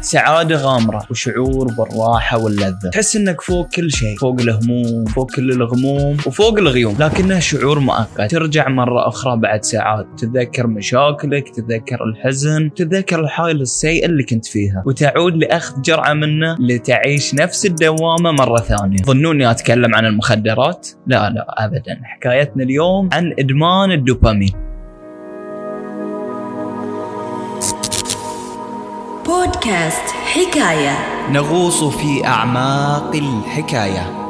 سعادة غامرة وشعور بالراحة واللذة. تحس إنك فوق كل شيء فوق الهموم فوق كل الغموم وفوق الغيوم. لكنه شعور مؤقت. ترجع مرة أخرى بعد ساعات. تتذكر مشاكلك تتذكر الحزن تتذكر الحالة السيئة اللي كنت فيها. وتعود لأخذ جرعة منه لتعيش نفس الدوامة مرة ثانية. ظنوني أتكلم عن المخدرات؟ لا لا أبدا. حكايتنا اليوم عن إدمان الدوبامين. بودكاست حكاية. نغوص في أعماق الحكاية.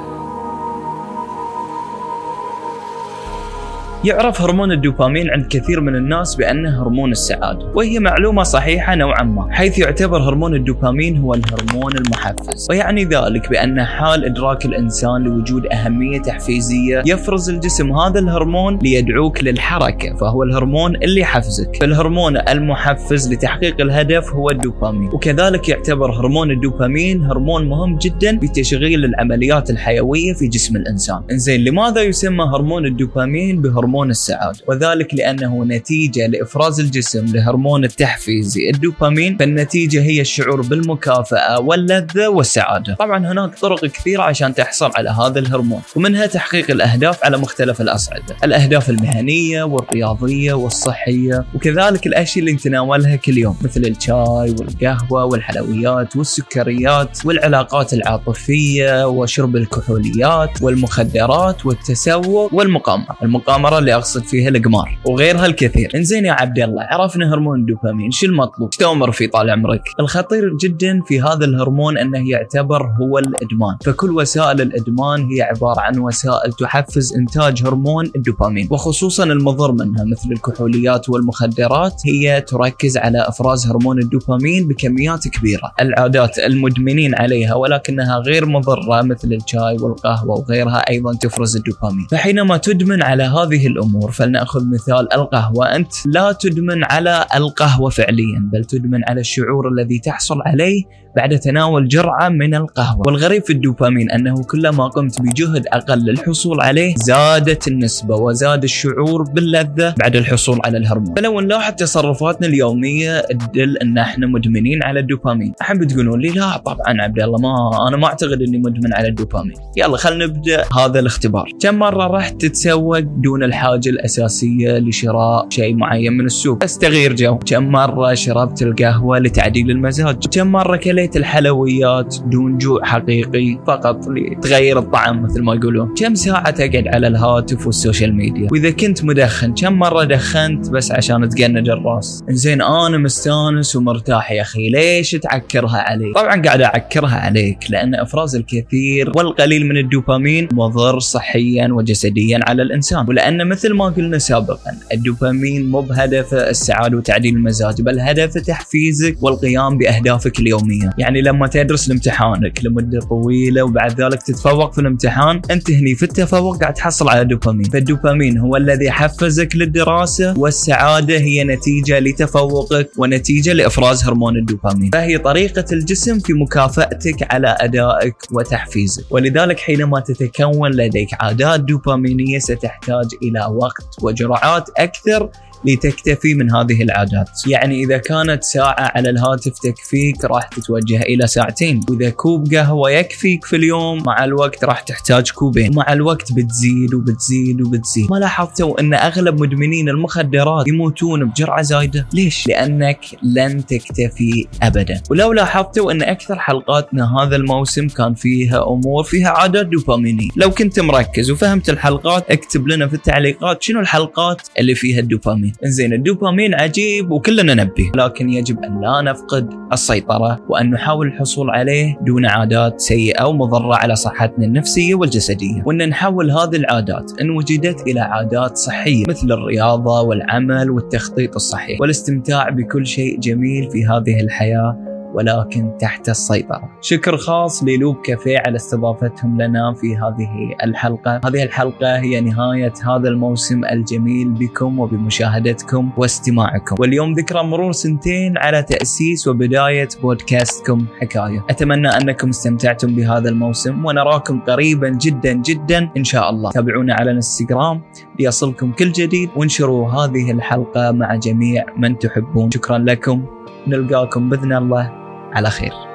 يعرف هرمون الدوبامين عند كثير من الناس بأنه هرمون السعادة وهي معلومة صحيحة نوعا ما حيث يعتبر هرمون الدوبامين هو الهرمون المحفز ويعني ذلك بأن حال إدراك الإنسان لوجود أهمية تحفيزية يفرز الجسم هذا الهرمون ليدعوك للحركة فهو الهرمون اللي يحفزك فالهرمون المحفز لتحقيق الهدف هو الدوبامين وكذلك يعتبر هرمون الدوبامين هرمون مهم جدا في تشغيل العمليات الحيوية في جسم الإنسان. إنزين لماذا يسمى هرمون الدوبامين بهرمون هرمون السعادة وذلك لأنه نتيجة لإفراز الجسم لهرمون التحفيزي الدوبامين فالنتيجة هي الشعور بالمكافأة واللذة والسعادة. طبعا هناك طرق كثيرة عشان تحصل على هذا الهرمون ومنها تحقيق الأهداف على مختلف الأصعدة الأهداف المهنية والرياضية والصحية وكذلك الأشياء اللي نتناولها كل يوم مثل الشاي والقهوة والحلويات والسكريات والعلاقات العاطفية وشرب الكحوليات والمخدرات والتسوق والمقامرة. المقامرة اللي أقصد فيها القمار وغيرها الكثير. إنزين يا عبد الله عرفنا هرمون الدوبامين شو المطلوب؟ إيش تؤمر في طال عمرك؟ الخطير جدا في هذا الهرمون أنه يعتبر هو الإدمان. فكل وسائل الإدمان هي عبارة عن وسائل تحفز إنتاج هرمون الدوبامين. وخصوصا المضر منها مثل الكحوليات والمخدرات هي تركز على إفراز هرمون الدوبامين بكميات كبيرة. العادات المدمنين عليها ولكنها غير مضرة مثل الشاي والقهوة وغيرها أيضا تفرز الدوبامين. فحينما تدمن على هذه الأمور. فلنأخذ مثال القهوة. أنت لا تدمن على القهوة فعليا بل تدمن على الشعور الذي تحصل عليه بعد تناول جرعة من القهوة. والغريب في الدوبامين أنه كلما قمت بجهد أقل للحصول عليه زادت النسبة وزاد الشعور باللذة بعد الحصول على الهرمون. فلو نلاحظ تصرفاتنا اليومية تدل أن إحنا مدمنين على الدوبامين. أحب تقولون لي لا طبعا عبد الله ما أنا ما أعتقد أني مدمن على الدوبامين. يلا خلينا نبدأ هذا الاختبار. كم مرة رحت تتسوق دون الحاجة الأساسية لشراء شيء معين من السوق. بس تغير جو. كم مرة شربت القهوة لتعديل المزاج. كم مرة كليت الحلويات دون جوع حقيقي فقط لتغير الطعم مثل ما يقولون. كم ساعة تقعد على الهاتف وال social media؟ وإذا كنت مدخن كم مرة دخنت بس عشان تقنج الرأس؟ زين أنا مستانس ومرتاح يا أخي. ليش تعكرها علي؟ طبعا قاعد أعكرها عليك لأن إفراز الكثير والقليل من الدوبامين مضر صحيا وجسديا على الإنسان. ولأن مثل ما قلنا سابقا الدوبامين مو بهدفه السعادة وتعديل المزاج بل هدفه تحفيزك والقيام بأهدافك اليومية. يعني لما تدرس لامتحانك لمدة طويلة وبعد ذلك تتفوق في الامتحان انت هني في التفوق قاعد تحصل على دوبامين فالدوبامين هو الذي يحفزك للدراسة والسعادة هي نتيجة لتفوقك ونتيجة لإفراز هرمون الدوبامين. فهي طريقة الجسم في مكافأتك على أدائك وتحفيزك. ولذلك حينما تتكون لديك عادات دوبامينية ستحتاج إلى وقت وجرعات أكثر لتكتفي من هذه العادات. يعني إذا كانت ساعة على الهاتف تكفيك راح تتوجه إلى ساعتين. وإذا كوب قهوة يكفيك في اليوم مع الوقت راح تحتاج كوبين. مع الوقت بتزيد وبتزيد وبتزيد. ما لاحظتوا أن أغلب مدمنين المخدرات يموتون بجرعة زايدة؟ ليش؟ لأنك لن تكتفي أبدا. ولو لاحظتوا أن أكثر حلقاتنا هذا الموسم كان فيها أمور فيها عادات دوبامينية. لو كنت مركز وفهمت الحلقات اكتب لنا في التعليقات شنو الحلقات اللي فيها الدوبامين. إنزين الدوبامين عجيب وكلنا نبيه لكن يجب أن لا نفقد السيطرة وأن نحاول الحصول عليه دون عادات سيئة ومضره على صحتنا النفسية والجسدية. وأن نحول هذه العادات إن وجدت إلى عادات صحية مثل الرياضة والعمل والتخطيط الصحيح. والاستمتاع بكل شيء جميل في هذه الحياة. ولكن تحت السيطرة. شكر خاص للوب كافيه على استضافتهم لنا في هذه الحلقة. هذه الحلقة هي نهاية هذا الموسم الجميل بكم وبمشاهدتكم واستماعكم. واليوم ذكرى مرور سنتين على تأسيس وبداية بودكاستكم حكاية. أتمنى أنكم استمتعتم بهذا الموسم ونراكم قريبا جدا جدا إن شاء الله. تابعونا على الانستغرام ليصلكم كل جديد وانشروا هذه الحلقة مع جميع من تحبون. شكرا لكم. نلقاكم بإذن الله. على خير.